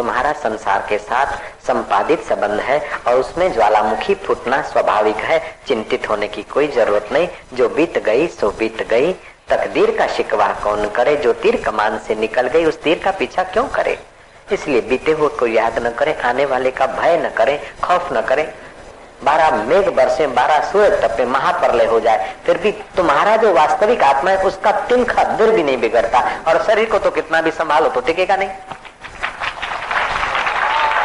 तुम्हारा संसार के साथ संपादित संबंध है और उसमें ज्वालामुखी फूटना स्वाभाविक है। चिंतित होने की कोई ज़रूरत नहीं। जो बीत गई, सो बीत गई। तकदीर का शिकवा कौन करे? जो तीर कमान से निकल गई, उस तीर का पीछा क्यों करे? इसलिए बीते हुए को याद न करे, आने वाले का भय न करे, खौफ न करे। बारह मेघ बरसे, बारह सूर्य तपे, महाप्रलय हो जाए। फिर भी तुम्हारा जो वास्तविक आत्मा है, उसका तिनखा दूर भी नहीं बिगड़ता। और शरीर को तो कितना भी संभालो तो टिकेगा नहीं।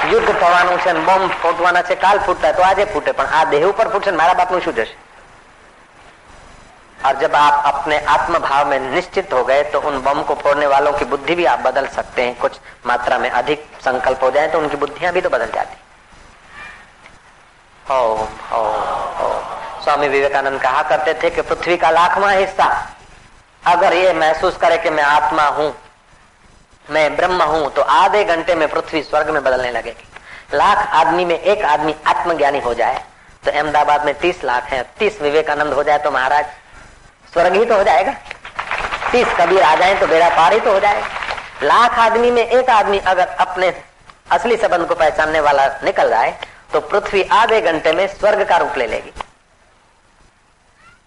યુદ્ધ થવાનું છે બોમ્બ ફૂટવાના છે કાલ ફૂટતા તો આજે ફૂટે પણ આ દેહ ઉપર ફૂટશે મારા બાપનું શું જશે और जब आप अपने आत्म भाव में निश्चित हो गए तो उन बम को फोड़ने वालों की बुद्धि भी आप बदल सकते हैं कुछ मात्रा में अधिक संकल्प हो जाए तो उनकी बुद्धियां भी तो बदल जाती ओम ओम ओम स्वामी विवेकानंद कहा करते थे कि पृथ्वी का लाखवा हिस्सा अगर ये महसूस करे कि मैं आत्मा हूं मैं ब्रह्म हूँ तो आधे घंटे में पृथ्वी स्वर्ग में बदलने लगेगी। लाख आदमी में एक आदमी आत्मज्ञानी हो जाए तो अहमदाबाद में तीस लाख है, तीस विवेकानंद हो जाए तो महाराज, स्वर्ग ही तो हो जाएगा। तीस कबीर आ जाए तो बेड़ा पार ही तो हो जाएगा। लाख आदमी में एक आदमी अगर अपने असली संबंध को पहचानने वाला निकल जाए तो पृथ्वी आधे घंटे में स्वर्ग का रूप ले लेगी।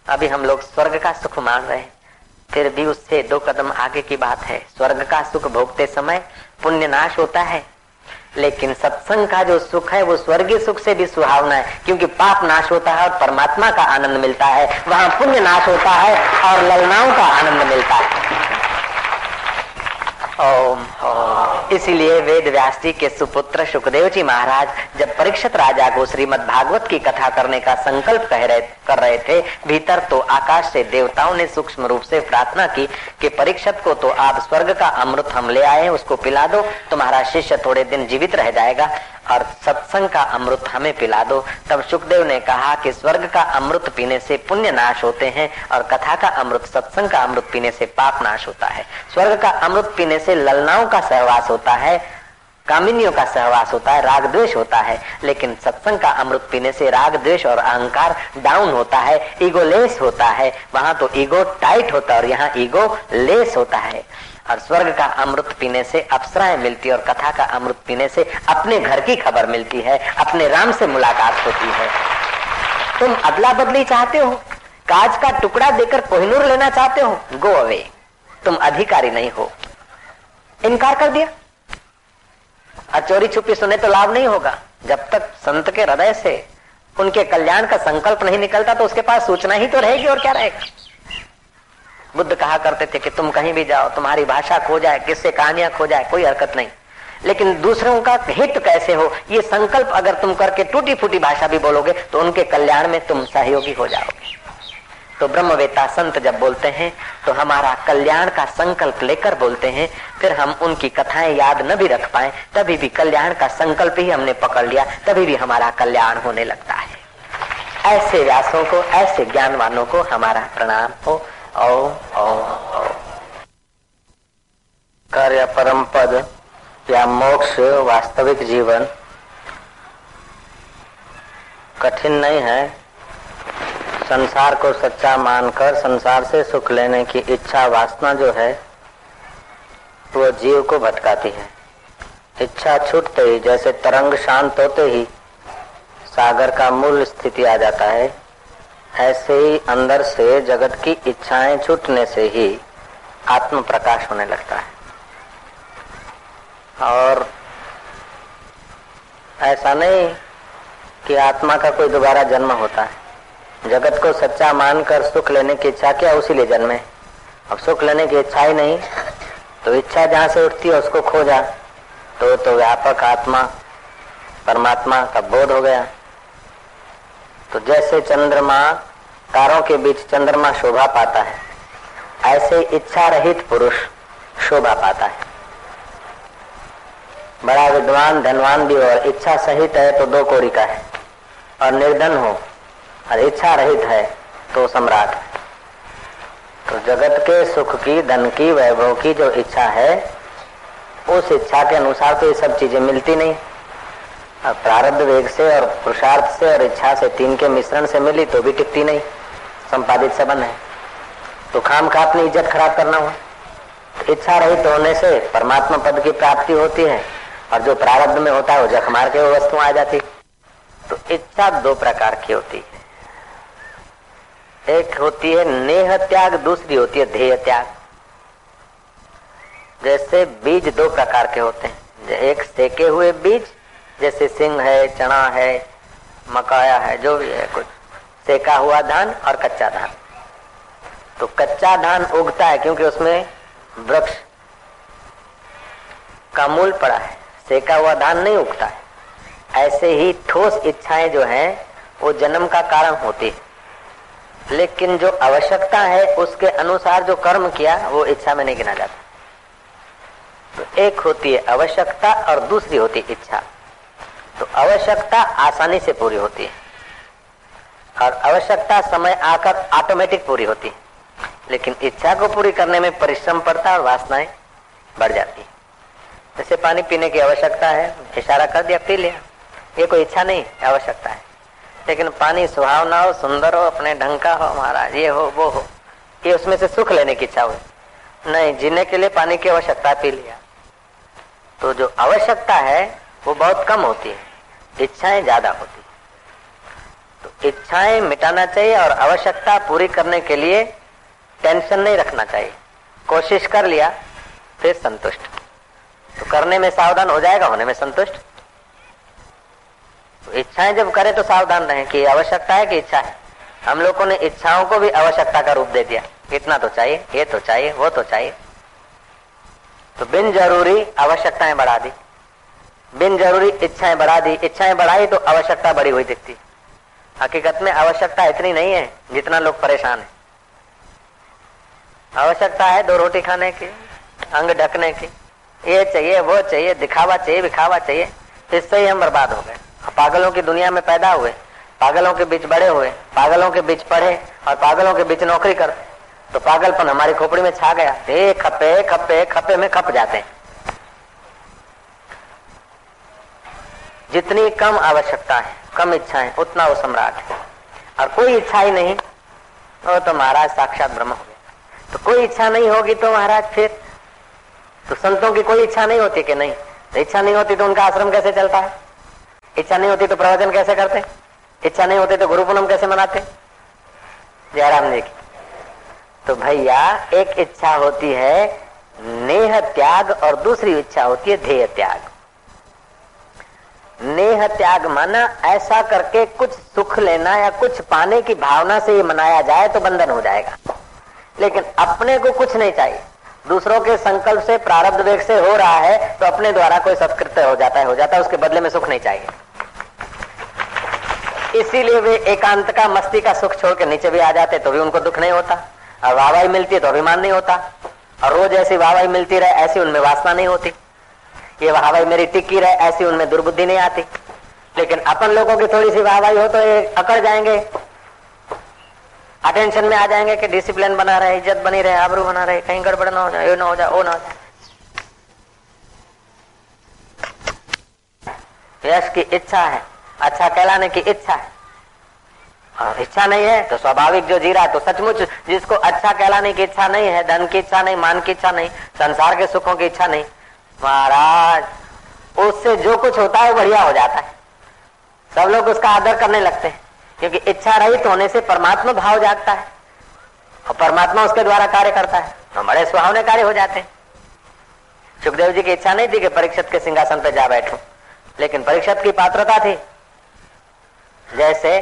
अभी हम लोग स्वर्ग का सुख मान रहे हैं। फिर भी उससे दो कदम आगे की बात है। स्वर्ग का सुख भोगते समय पुण्य नाश होता है। लेकिन सत्संग का जो सुख है, वो स्वर्गीय सुख से भी सुहावना है, क्योंकि पाप नाश होता है और परमात्मा का आनंद मिलता है। वहाँ पुण्य नाश होता है और ललनाओं का आनंद मिलता है। ओम ओम। इसीलिए वेद व्यास जी के सुपुत्र सुखदेव जी महाराज जब परीक्षित राजा को श्रीमद भागवत की कथा करने का संकल्प कह रहे, कर रहे थे, भीतर तो आकाश से देवताओं ने सूक्ष्म रूप से प्रार्थना की कि परीक्षित को तो आप स्वर्ग का अमृत हम ले आए उसको पिला दो तुम्हारा शिष्य थोड़े दिन जीवित रह जाएगा और सत्संग का अमृत हमें पिला दो। तब सुखदेव ने कहा कि स्वर्ग का अमृत पीने से पुण्य नाश होते हैं और कथा का अमृत, सत्संग का अमृत पीने से पाप नाश होता है। स्वर्ग का अमृत पीने से ललनाओं का सहवास होता है, कामिनियों का सहवास होता है राग द्वेष होता है, लेकिन सत्संग का अमृत पीने से राग द्वेष और अहंकार डाउन होता है ईगो लेस होता है, वहाँ तो ईगो टाइट होता है और यहाँ ईगो लेस होता है। और स्वर्ग का अमृत पीने से अप्सराएँ मिलती है और कथा का अमृत पीने से अपने घर की खबर मिलती है, अपने राम से मुलाकात होती है। तुम अदला बदली चाहते हो? काज का टुकड़ा देकर कोहिनूर लेना चाहते हो? गो अवे तुम अधिकारी नहीं हो। इनकार कर दिया? और चोरी छुपी सुने तो लाभ नहीं होगा। जब तक संत के हृदय से उनके कल्याण का संकल्प नहीं निकलता तो उसके पास सूचना ही तो रहेगी और क्या रहेगा? बुद्ध कहा करते थे कि तुम कहीं भी जाओ, तुम्हारी भाषा खो जाए, किससे कहानियाँ खो जाए, कोई हरकत नहीं। लेकिन दूसरों का हित कैसे हो, ये संकल्प अगर तुम करके टूटी फूटी भाषा भी बोलोगे तो उनके कल्याण में तुम सहयोगी हो जाओगे। तो ब्रह्मवेता संत जब बोलते हैं तो हमारा कल्याण का संकल्प लेकर बोलते हैं, फिर हम उनकी कथाएँ याद न भी रख पाए, तभी भी कल्याण का संकल्प ही हमने पकड़ लिया, तभी भी हमारा कल्याण होने लगता है। ऐसे व्यासों को, ऐसे ज्ञानवानों को हमारा प्रणाम हो। ओ ओ ओ कार्य परम पद या मोक्ष वास्तविक जीवन। कठिन नहीं है। संसार को सच्चा मानकर संसार से सुख लेने की इच्छा वासना जो है, वो जीव को भटकाती है। इच्छा छूटते ही, जैसे तरंग शांत होते ही सागर का मूल स्थिति आ जाता है, ऐसे ही अंदर से जगत की इच्छाएँ छूटने से ही आत्म प्रकाश होने लगता है। और ऐसा नहीं कि आत्मा का कोई दोबारा जन्म होता है। जगत को सच्चा मानकर सुख लेने की इच्छा क्या उसी लिए जन्मे? अब सुख लेने की इच्छा ही नहीं। तो इच्छा जहाँ से उठती है, उसको खोजा तो तो व्यापक आत्मा, परमात्मा का बोध हो गया। तो जैसे चंद्रमा, तारों के बीच चंद्रमा शोभा पाता है, ऐसे इच्छा रहित पुरुष शोभा पाता है। बड़ा विद्वान, धनवान भी और इच्छा सहित है तो दो कोरी का है। और निर्धन हो और इच्छा रहित है तो सम्राट। है तो जगत के सुख की, धन की, वैभव की जो इच्छा है, उस इच्छा के अनुसार तो ये सब चीज़ें मिलती नहीं। और प्रारब्ध वेग से और पुरुषार्थ से और इच्छा से तीन के मिश्रण से मिली तो भी टिकती नहीं। संपादित सबन है। तो खाम खा अपनी इज़्ज़त खराब करना हुआ। तो इच्छा रहित होने से परमात्मा पद की प्राप्ति होती है और जो प्रारब्ध में होता है, वो जख मार के वस्तु आ जाती। तो इच्छा दो प्रकार की होती है। एक होती है नेह त्याग, दूसरी होती है ध्येय त्याग। जैसे बीज दो प्रकार के होते हैं। एक सेके हुए बीज, जैसे सिंह है, चना है, मकाया है, जो भी है, कुछ। सेका हुआ धान और कच्चा धान। तो कच्चा धान उगता है क्योंकि उसमें वृक्ष का मूल पड़ा है। सेका हुआ धान नहीं उगता है। ऐसे ही ठोस इच्छाएँ जो है, वो जन्म का कारण होती है। लेकिन जो आवश्यकता है, उसके अनुसार जो कर्म किया, वो इच्छा में नहीं गिना जाता। तो एक होती है आवश्यकता और दूसरी होती है इच्छा। तो आवश्यकता आसानी से पूरी होती है। और आवश्यकता समय आकर ऑटोमेटिक पूरी होती है। लेकिन इच्छा को पूरी करने में परिश्रम पड़ता और वासनाएँ बढ़ जाती है। जैसे पानी पीने की आवश्यकता है, इशारा कर दिया, पी लिया। ये कोई इच्छा नहीं, आवश्यकता है। लेकिन पानी सुहावना हो, सुंदर हो, अपने ढंग का हो, महाराज, ये हो, वो हो। ये उसमें से सुख लेने की इच्छा हुई। नहीं, जीने के लिए पानी की आवश्यकता पी लिया। तो जो आवश्यकता है, वो बहुत कम होती है। इच्छाएँ ज़्यादा होती है। तो इच्छाएँ मिटाना चाहिए और आवश्यकता पूरी करने के लिए टेंशन नहीं रखना चाहिए। कोशिश कर लिया, फिर संतुष्ट। तो करने में सावधान हो जाएगा, होने में संतुष्ट। इच्छाएँ जब करे तो सावधान रहे कि आवश्यकता है कि इच्छा है। हम लोगों ने इच्छाओं को भी आवश्यकता का रूप दे दिया। इतना तो चाहिए, ये तो चाहिए, वो तो चाहिए। तो बिन ज़रूरी आवश्यकताएँ बढ़ा दी। बिन ज़रूरी इच्छाएँ बढ़ा दी। इच्छाएँ बढ़ाई तो आवश्यकता बढ़ी हुई दिखती। हकीकत में आवश्यकता इतनी नहीं है जितना लोग परेशान है। आवश्यकता है दो रोटी खाने की, अंग ढकने की। ये चाहिए, वो चाहिए, दिखावा चाहिए दिखावा चाहिए। इससे ही हम बर्बाद हो गए। पागलों की दुनिया में पैदा हुए, पागलों के बीच बड़े हुए, पागलों के बीच पढ़े और पागलों के बीच नौकरी कर तो पागलपन हमारी खोपड़ी में छा गया। ए खपे खपे खपे में खप जाते। हैं जितनी कम आवश्यकता है, कम इच्छा है उतना वो सम्राट है। और कोई इच्छा ही नहीं, वो तो महाराज साक्षात ब्रह्म हो गया। तो कोई इच्छा नहीं होगी तो महाराज फिर? तो संतों की कोई इच्छा नहीं होती कि नहीं? तो इच्छा नहीं होती तो उनका आश्रम कैसे चलता है? इच्छा नहीं होती तो प्रवचन कैसे करते? इच्छा नहीं होती तो गुरु पूनम कैसे मनाते? जयराम जी की। तो भैया, एक इच्छा होती है, नेह त्याग और दूसरी इच्छा होती है ध्येय त्याग। नेह त्याग माना ऐसा करके कुछ सुख लेना या कुछ पाने की भावना से ये मनाया जाए तो बंधन हो जाएगा। लेकिन अपने को कुछ नहीं चाहिए। दूसरों के संकल्प से, प्रारब्ध वेग से हो रहा है तो अपने द्वारा कोई सत्कृत्य हो जाता है, हो जाता है, उसके बदले में सुख नहीं चाहिए। इसीलिए वे एकांत का, मस्ती का सुख छोड़ के नीचे भी आ जाते तो भी उनको दुख नहीं होता। और वाहवाही मिलती है तो अभिमान नहीं होता। और रोज ऐसी वाहवाही मिलती रहे, ऐसी उनमें वासना नहीं होती। ये वाहवाही मेरी टिक्की रहे, ऐसी उनमें दुर्बुद्धि नहीं आती। लेकिन अपन लोगों की थोड़ी सी वाहवाही हो तो ये अकड़ जाएँगे। अटेंशन में आ जाएँगे कि डिसिप्लिन बना रहे, इज़्ज़त बनी रहे, आबरू बना रहे, कहीं गड़बड़ ना हो जाए, ये ना हो जाए, वो ना हो जाए। यश की इच्छा है। अच्छा कहलाने की इच्छा है। और इच्छा नहीं है तो स्वाभाविक जो जी रहा है तो सचमुच जिसको अच्छा कहलाने की इच्छा नहीं है, धन की इच्छा नहीं, मान की इच्छा नहीं, संसार के सुखों की इच्छा नहीं, महाराज, उससे जो कुछ होता है बढ़िया हो जाता है। सब लोग उसका आदर करने लगते हैं, क्योंकि इच्छा रहित होने से परमात्मा भाव जागता है। और परमात्मा उसके द्वारा कार्य करता है तो बड़े सुहावने कार्य हो जाते हैं। सुखदेव जी की इच्छा नहीं थी कि परीक्षित के सिंहासन पर जा बैठो, लेकिन परीक्षित की पात्रता थी। जैसे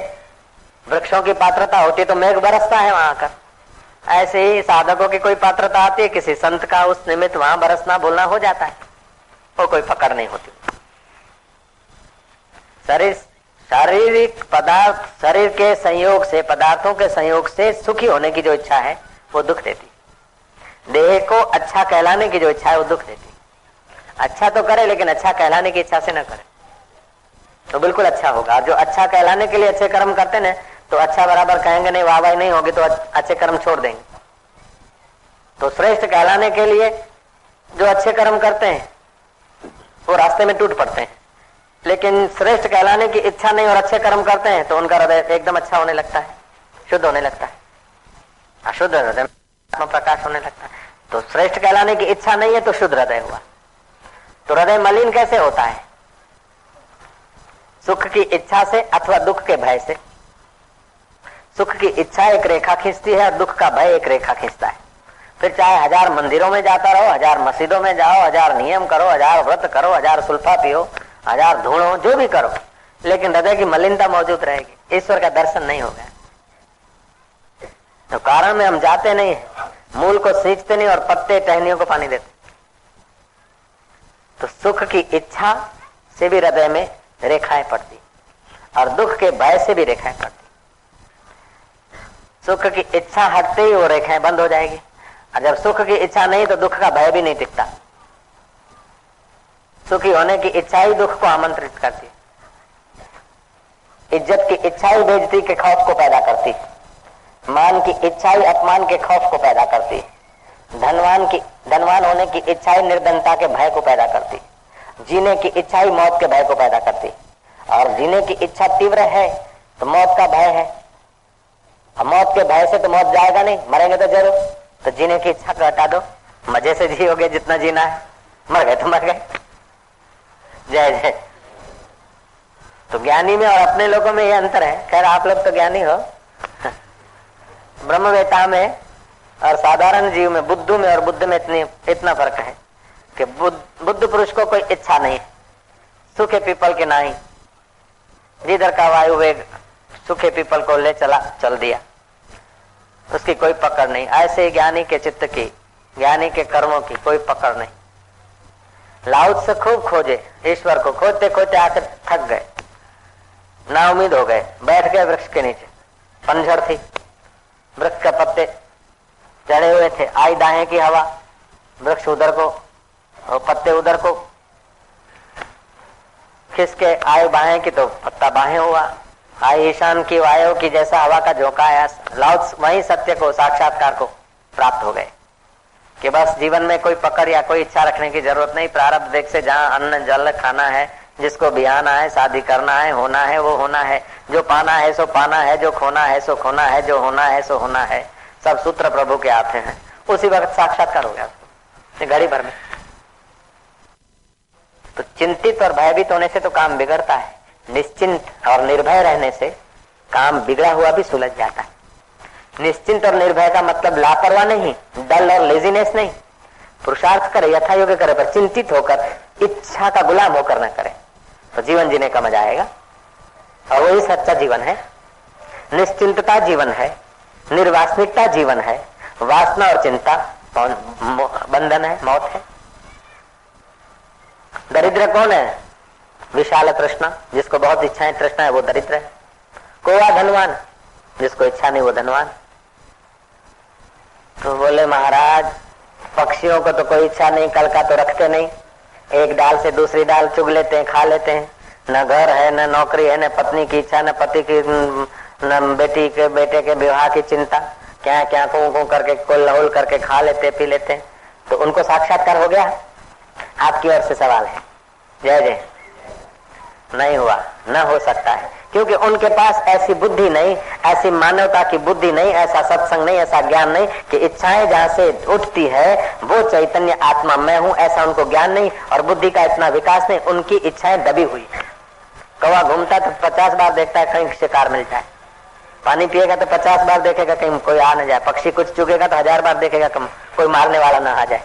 वृक्षों की पात्रता होती है तो मेघ बरसता है वहाँ का। ऐसे ही साधकों की कोई पात्रता आती है, किसी संत का उस निमित्त वहाँ बरसना बोलना हो जाता है। वो कोई पकड़ नहीं होती। शरीर, शारीरिक पदार्थ, शरीर के संयोग से, पदार्थों के संयोग से सुखी होने की जो इच्छा है, वो दुख देती। देह को अच्छा कहलाने की जो इच्छा है, वो दुख देती। अच्छा तो करे, लेकिन अच्छा कहलाने की इच्छा से न करे। तो बिल्कुल अच्छा होगा। जो अच्छा कहलाने के लिए अच्छे कर्म करते ना तो अच्छा बराबर कहेंगे, नहीं वाह नहीं होगी तो अच्छे कर्म छोड़ देंगे। तो श्रेष्ठ कहलाने के लिए जो अच्छे कर्म करते हैं, वो रास्ते में टूट पड़ते हैं। लेकिन श्रेष्ठ कहलाने की इच्छा नहीं और अच्छे कर्म करते हैं तो उनका हृदय एकदम अच्छा होने लगता है, शुद्ध होने लगता है। अशुद्ध हृदय प्रकाश होने लगता है। तो श्रेष्ठ कहलाने की इच्छा नहीं है तो शुद्ध हृदय हुआ। तो हृदय मलिन कैसे होता है? सुख की इच्छा से अथवा दुख के भय से। सुख की इच्छा एक रेखा खींचती है और दुख का भय एक रेखा खींचता है। फिर चाहे हज़ार मंदिरों में जाता रहो, हज़ार मस्जिदों में जाओ, हज़ार नियम करो, हज़ार व्रत करो, हज़ार सुल्फा पियो, हज़ार ढूंढो जो भी करो, लेकिन हृदय की मलिनता मौजूद रहेगी। ईश्वर का दर्शन नहीं होगा तो कारण में हम जाते नहीं है। मूल को सींचते नहीं और पत्ते, टहनियों को पानी देते। तो सुख की इच्छा से भी हृदय में रेखाएँ पड़ती। और दुख के भय से भी रेखाएँ पड़ती। सुख की इच्छा हटते ही वो रेखाएँ बंद हो जाएगी। और जब सुख की इच्छा नहीं तो दुख का भय भी नहीं टिकता। सुखी होने की इच्छा ही दुख को आमंत्रित करती। इज़्ज़त की इच्छा ही बेजती के खौफ को पैदा करती। मान की इच्छा ही अपमान के खौफ को पैदा करती। धनवान की, धनवान होने की इच्छा ही निर्धनता के भय को पैदा करती। जीने की इच्छा ही मौत के भय को पैदा करती और जीने की इच्छा तीव्र है तो मौत का भय है। और मौत के भय से तो मौत जाएगा नहीं, मरेंगे तो ज़रूर। तो जीने की इच्छा को हटा दो। मज़े से जियोगे जितना जीना है। मर गए तो मर गए। जय जय। तो ज्ञानी में और अपने लोगों में ये अंतर है। खैर, आप लोग तो ज्ञानी हो। ब्रह्मवेता में और साधारण जीव में, बुद्धू में और बुद्ध में इतनी, इतना फ़र्क है। कि बुद्ध, पुरुष को कोई इच्छा नहीं सूखे पीपल के नहीं। जिधर का वायु वेग सूखे पीपल को ले चला चल दिया। उसकी कोई पकड़ नहीं। ऐसे ही ज्ञानी के चित्त की ज्ञानी के कर्मों की कोई पकड़ नहीं। लाउद से खूब खोजे ईश्वर को खोजते खोजते आकर थक गए। ना उम्मीद हो गए। बैठ गए वृक्ष के नीचे। पंझड़ थी। वृक्ष के पत्ते चढ़े हुए थे। आई दाहे की हवा। वृक्ष उधर को और पत्ते उधर को खिसके आए बाहें की तो पत्ता बाहें हुआ। आए ईशान की वायु की जैसा हवा का झोंका आया लाउस वही सत्य को, साक्षात्कार को प्राप्त हो गए। कि बस जीवन में कोई पकड़ या कोई इच्छा रखने की ज़रूरत नहीं। प्रारब्ध देख से जहाँ अन्न, जल, खाना है, जिसको बिहाना है, शादी करना है, होना है, वो होना है। जो पाना है, सो पाना है। जो खोना है, सो खोना है। जो होना है, सो होना है। सब सूत्र प्रभु के आते हैं। उसी वक्त साक्षात्कार हो गया। घड़ी भर में। तो चिंतित और भयभीत होने से तो काम बिगड़ता है। निश्चिंत और निर्भय रहने से काम बिगड़ा हुआ भी सुलझ जाता है। निश्चिंत और निर्भय का मतलब लापरवाह नहीं, डल और लेजीनेस नहीं। पुरुषार्थ करे यथा योग्य करे, पर चिंतित होकर, इच्छा का गुलाम होकर न करे। तो जीवन जीने का मज़ा आएगा। और वही सच्चा जीवन है। निश्चिंतता जीवन है। निर्वासनिकता जीवन है। वासना और चिंता बंधन है, मौत है। दरिद्र कौन है? विशाल तृष्णा जिसको बहुत इच्छाएँ तृष्णा है वो दरिद्र है। कोवा धनवान? जिसको इच्छा नहीं वो धनवान। तो बोले महाराज पक्षियों को तो कोई इच्छा नहीं कल का तो रखते नहीं। एक डाल से दूसरी डाल चुग लेते हैं खा लेते हैं। न घर है न नौकरी है न पत्नी की इच्छा न पति की न बेटी के बेटे के विवाह की चिंता। क्या क्या को, को करके कोल लहुल करके खा लेते पी लेते तो उनको साक्षात्कार हो गया? आपकी ओर से सवाल है। जय जय। नहीं हुआ। न हो सकता है। क्योंकि उनके पास ऐसी बुद्धि नहीं, ऐसी मानवता की बुद्धि नहीं, ऐसा सत्संग नहीं, ऐसा ज्ञान नहीं कि इच्छाएँ जहाँ से उठती है, वो चैतन्य आत्मा मैं हूँ, ऐसा उनको ज्ञान नहीं और बुद्धि का इतना विकास नहीं, उनकी इच्छाएँ दबी हुई। है कौवा घूमता तो पचास बार देखता है कहीं शिकार मिल जाए। पानी पिएगा तो पचास बार देखेगा कहीं कोई आ न जाए। पक्षी कुछ चुकेगा तो हज़ार बार देखेगा कम कोई मारने वाला ना आ जाए।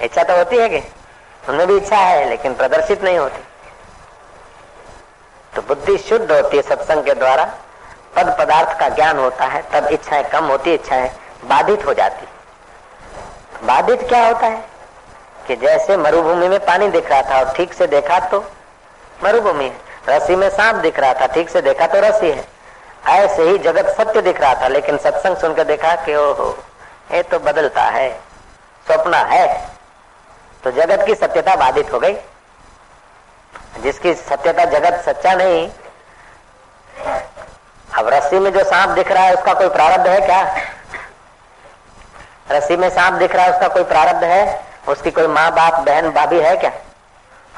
इच्छा तो होती है कि उनमें भी इच्छा है, लेकिन प्रदर्शित नहीं होती। तो बुद्धि शुद्ध होती है सत्संग के द्वारा। पद पदार्थ का ज्ञान होता है, तब इच्छाएँ कम होती, इच्छाएँ बाधित हो जाती। बाधित क्या होता है? कि जैसे मरुभूमि में पानी दिख रहा था और ठीक से देखा तो मरुभूमि है। रस्सी में सांप दिख रहा था, ठीक से देखा तो रस्सी है। ऐसे ही जगत सत्य दिख रहा था, लेकिन सत्संग सुनकर देखा कि ओहो, ये तो बदलता है, स्वप्न है। तो जगत की सत्यता बाधित हो गई। जिसकी सत्यता जगत सच्चा नहीं, अब रस्सी में जो सांप दिख रहा है, उसका कोई प्रारब्ध है क्या? रस्सी में सांप दिख रहा है, उसका कोई प्रारब्ध है? उसकी कोई माँ, बाप, बहन, भाभी है क्या?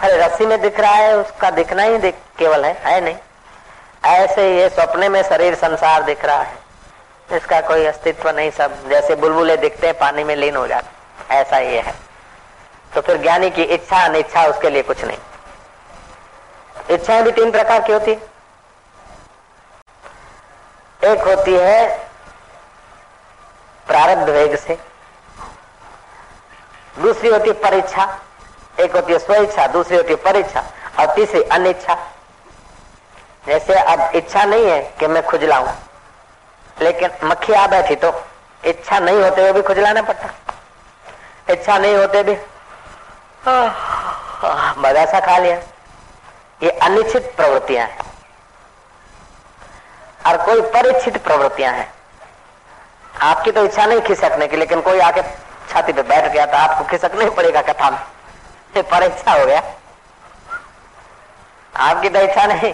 अरे, रस्सी में दिख रहा है, उसका दिखना ही दिख, केवल है है नहीं। ऐसे ये सपने में शरीर संसार दिख रहा है। इसका कोई अस्तित्व नहीं सब, जैसे बुलबुले दिखते हैं, पानी में लीन हो जाते ऐसा ये है। तो फिर ज्ञानी की इच्छा अनिच्छा उसके लिए कुछ नहीं। इच्छाएँ भी तीन प्रकार की होती है। एक होती है प्रारब्ध वेग से। दूसरी होती है परीक्षा। एक होती है स्वेच्छा, दूसरी होती है परीक्षा, और तीसरी अनिच्छा। जैसे अब इच्छा नहीं है कि मैं खुजलाऊं, लेकिन मक्खी आ बैठी तो इच्छा नहीं होते हुए भी खुजलाना पड़ता। इच्छा नहीं होते भी बदासा खा लिया। ये अनिश्चित प्रवृत्तियाँ हैं। और कोई परिचित प्रवृत्तियाँ हैं। आपकी तो इच्छा नहीं खिसकने की, लेकिन कोई आके छाती पे बैठ गया तो आपको खिसकना ही पड़ेगा कथा में। ये परीक्षा हो गया। आपकी तो इच्छा नहीं।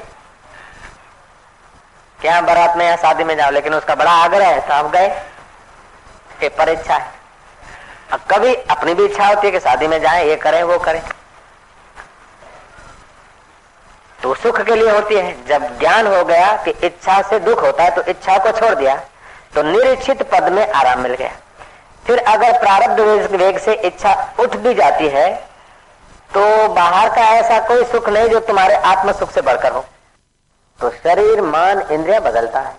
क्या बारात में या शादी में जाओ लेकिन उसका बड़ा आग्रह है तो आप गए। ये परीक्षा है। अब कभी अपनी भी इच्छा होती है कि शादी में जाए, ये करें, वो करें। तो सुख के लिए होती है। जब ज्ञान हो गया कि इच्छा से दुख होता है तो इच्छा को छोड़ दिया तो निरीक्षित पद में आराम मिल गया। फिर अगर प्रारब्ध वेग से इच्छा उठ भी जाती है तो बाहर का ऐसा कोई सुख नहीं जो तुम्हारे आत्म सुख से बढ़कर हो। तो शरीर, मान, इंद्रिया बदलता है।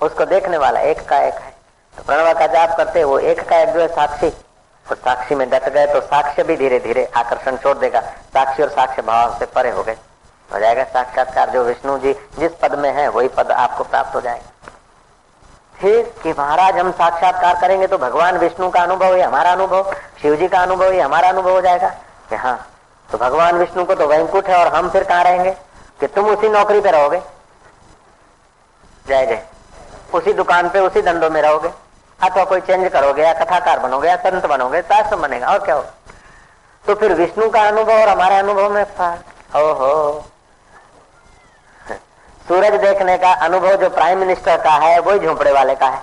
उसको देखने वाला एक का एक है। तो प्रणवा का जाप करते, वो एक का एक जो है साक्षी। और साक्षी में डट गए तो साक्ष्य भी धीरे धीरे आकर्षण छोड़ देगा। साक्षी और साक्ष्य भाव से परे हो गए। हो जाएगा साक्षात्कार। जो विष्णु जी जिस पद में है, वही पद आपको प्राप्त हो जाएगा। फिर कि महाराज हम साक्षात्कार करेंगे तो भगवान विष्णु का अनुभव है हमारा अनुभव, शिव जी का अनुभव है हमारा अनुभव हो जाएगा। कि हाँ तो भगवान विष्णु को तो वैंकुट है और हम फिर कहाँ रहेंगे? कि तुम उसी नौकरी पे रहोगे। जय जय। उसी दुकान पे, उसी धंधों में रहोगे। अथवा कोई चेंज करोगे या कथाकार बनोगे या संत बनोगे शास्त्र बनेगा, और क्या हो तो फिर विष्णु का अनुभव और हमारे अनुभव में फ़र्क। हो हो सूरज देखने का अनुभव जो प्राइम मिनिस्टर का है, वही झोंपड़े वाले का है।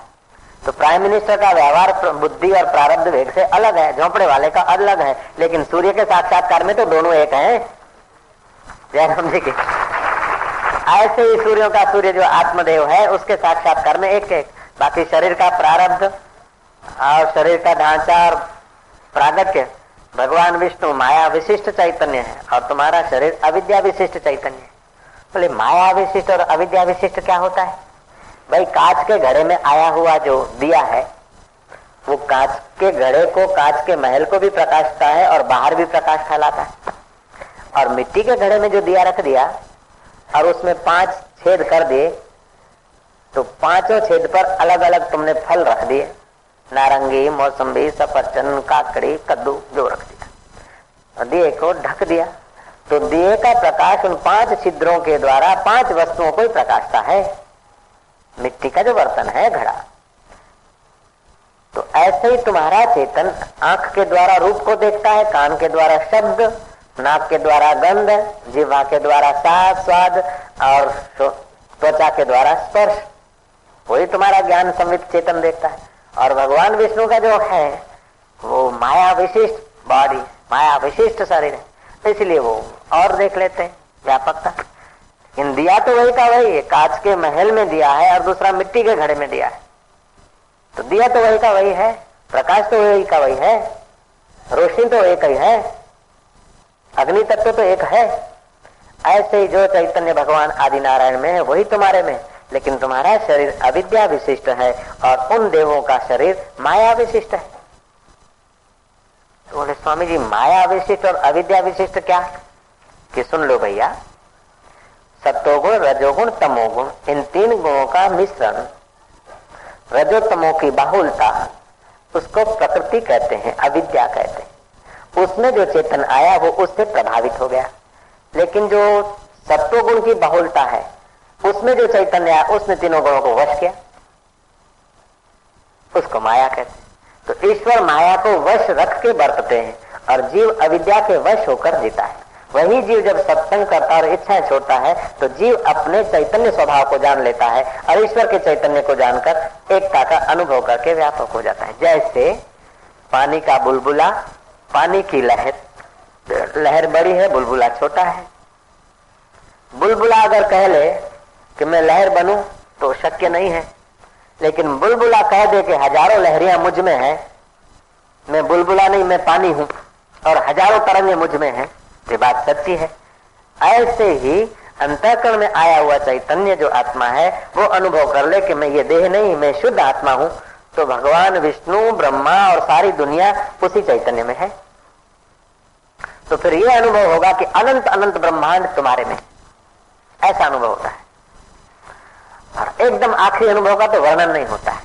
तो प्राइम मिनिस्टर का व्यवहार, बुद्धि और प्रारब्ध वेग से अलग है, झोंपड़े वाले का अलग है। लेकिन सूर्य के साक्षात्कार में तो दोनों एक हैं। जयराम जी की। ऐसे ही सूर्यों का सूर्य जो आत्मदेव है, उसके साक्षात्कार में एक एक बाकी शरीर का प्रारब्ध और शरीर का ढांचा और प्रागत्य, भगवान विष्णु, माया विशिष्ट चैतन्य है और तुम्हारा शरीर अविद्या विशिष्ट चैतन्य है। बोले, माया विशिष्ट और अविद्या विशिष्ट क्या होता है? भाई, कांच के घड़े में आया हुआ जो दिया है, वो कांच के घड़े को, कांच के महल को भी प्रकाशता है और बाहर भी प्रकाश फैलाता है। और मिट्टी के घड़े में जो दिया रख दिया, और उसमें पाँच छेद कर दिए तो पाँचों छेद पर अलग अलग तुमने फल रख दिए। नारंगी, मौसम्बी, सफरचंद, काकड़ी, कद्दू, जो रख दिया। दिए को ढक दिया। तो दिए का प्रकाश उन पाँच छिद्रों के द्वारा पाँच वस्तुओं को ही प्रकाशता है। मिट्टी का जो बर्तन है, घड़ा। तो ऐसे ही तुम्हारा चेतन आँख के द्वारा रूप को देखता है, कान के द्वारा शब्द, नाक के द्वारा गंध जीवा के द्वारा साथ स्वाद और त्वचा के द्वारा स्पर्श। वही तुम्हारा ज्ञान संवित चेतन देखता है। और भगवान विष्णु का जो है, वो माया विशिष्ट बॉडी माया विशिष्ट शरीर है। इसलिए वो और देख लेते हैं व्यापकता इन दिया तो वही का वही है कांच के महल में दिया है और दूसरा मिट्टी के घड़े में दिया है। तो दिया तो वही का वही है, प्रकाश तो वही का वही है, रोशनी तो एक ही है, अग्नि तत्व तो एक है। ऐसे ही जो चैतन्य भगवान आदि नारायण में है, वही तुम्हारे में लेकिन तुम्हारा शरीर अविद्या विशिष्ट है और उन देवों का शरीर माया विशिष्ट है। तो बोले स्वामी जी माया विशिष्ट और अविद्या विशिष्ट क्या? कि सुन लो भैया सत्योगुण रजोगुण, तमोगुण, इन तीन गुणों का मिश्रण रजोतमो की बाहुलता उसको प्रकृति कहते हैं, अविद्या कहते हैं। उसमें जो चेतन आया, वो उससे प्रभावित हो गया। लेकिन जो सत्वगुण की बहुलता है उसमें जो चैतन्य आया, उसने तीनों गुणों को वश किया। उसको माया कहते तो ईश्वर माया को वश रख के बरतते हैं और जीव अविद्या के वश होकर जीता है। वही जीव जब सत्संग करता और इच्छाएँ छोड़ता है तो जीव अपने चैतन्य स्वभाव को जान लेता है और ईश्वर के चैतन्य को जानकर एकता का अनुभव करके व्यापक हो जाता है। जैसे पानी का बुलबुला, पानी की लहर। लहर बड़ी है, बुलबुला छोटा है। बुलबुला अगर कह ले कि मैं लहर बनू तो शक्य नहीं है। लेकिन बुलबुला कह दे कि हज़ारों लहरियाँ मुझमें है। मैं बुलबुला नहीं, मैं पानी हूँ और हज़ारों तरंगे मुझमें है। ये बात सच्ची है। ऐसे ही अंतकरण में आया हुआ चैतन्य जो आत्मा है, वो अनुभव कर ले कि मैं ये देह नहीं, मैं शुद्ध आत्मा हूँ। तो भगवान, विष्णु, ब्रह्मा और सारी दुनिया उसी चैतन्य में है। तो फिर ये अनुभव होगा कि अनंत अनंत ब्रह्मांड तुम्हारे में ऐसा अनुभव होता है। और एकदम आखिरी अनुभव का तो वर्णन नहीं होता है।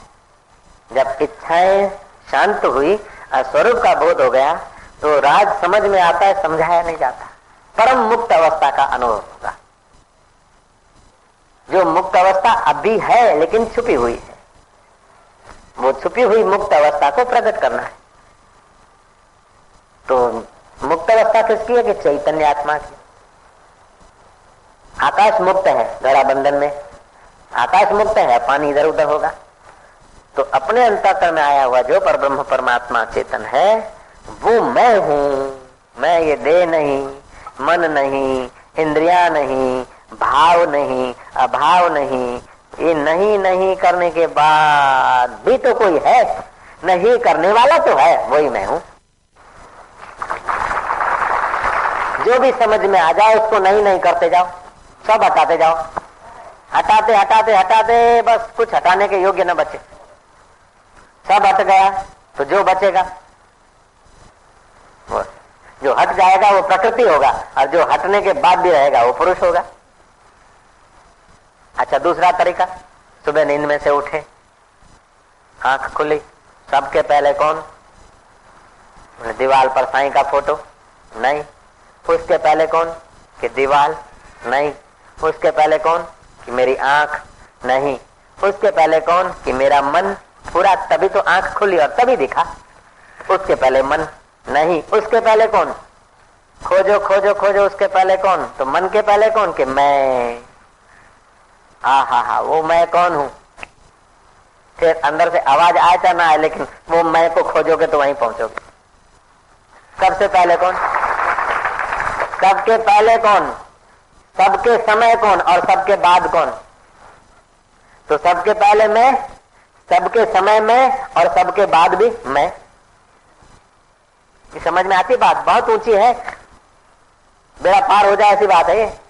जब इच्छाएँ शांत हुई और स्वरूप का बोध हो गया तो राज समझ में आता है, समझाया नहीं जाता। परम मुक्त अवस्था का अनुभव होगा। जो मुक्त अवस्था अभी है, लेकिन छुपी हुई है, वो छुपी हुई मुक्त अवस्था को प्रकट करना है। तो मुक्त अवस्था किसकी है? कि चैतन्य आत्मा की। आकाश मुक्त है गड़ा बंधन में। आकाश मुक्त है, पानी इधर उधर होगा। तो अपने अंतकरण में आया हुआ जो पर ब्रह्म परमात्मा चेतन है, वो मैं हूँ। मैं ये देह नहीं, मन नहीं, इंद्रिया नहीं, भाव नहीं, अभाव नहीं। ये नहीं नहीं करने के बाद भी तो कोई है। नहीं करने वाला तो है, वही मैं हूँ। जो भी समझ में आ जाए, उसको नहीं नहीं करते जाओ। सब हटाते जाओ। हटाते हटाते हटाते बस कुछ हटाने के योग्य न बचे। सब हट गया तो जो बचेगा, वो जो हट जाएगा, वो प्रकृति होगा, और जो हटने के बाद भी रहेगा, वो पुरुष होगा। अच्छा दूसरा तरीका, सुबह नींद में से उठे, आँख खुली, सबके पहले कौन? दीवार पर साई का फ़ोटो, नहीं। उसके पहले कौन? कि दीवार, नहीं। उसके पहले कौन? कि मेरी आँख नहीं। उसके पहले कौन कि मेरा मन पूरा तभी तो आँख खुली और तभी दिखा। उसके पहले मन नहीं। उसके पहले कौन? खोजो खोजो खोजो, उसके पहले कौन? तो मन के पहले कौन कि मैं? हा हा, वो मैं कौन हूँ? फिर अंदर से आवाज़ आए चाहे ना आए, लेकिन वो मैं को खोजोगे तो वहीं पहुंचोगे। सबसे पहले कौन? सबके पहले कौन? सबके समय कौन और सबके बाद कौन? तो सबके पहले मैं, सबके समय में और सबके बाद भी मैं। समझ में आती बात? बहुत ऊँची है। बेड़ा पार हो जाए ऐसी बात है ये।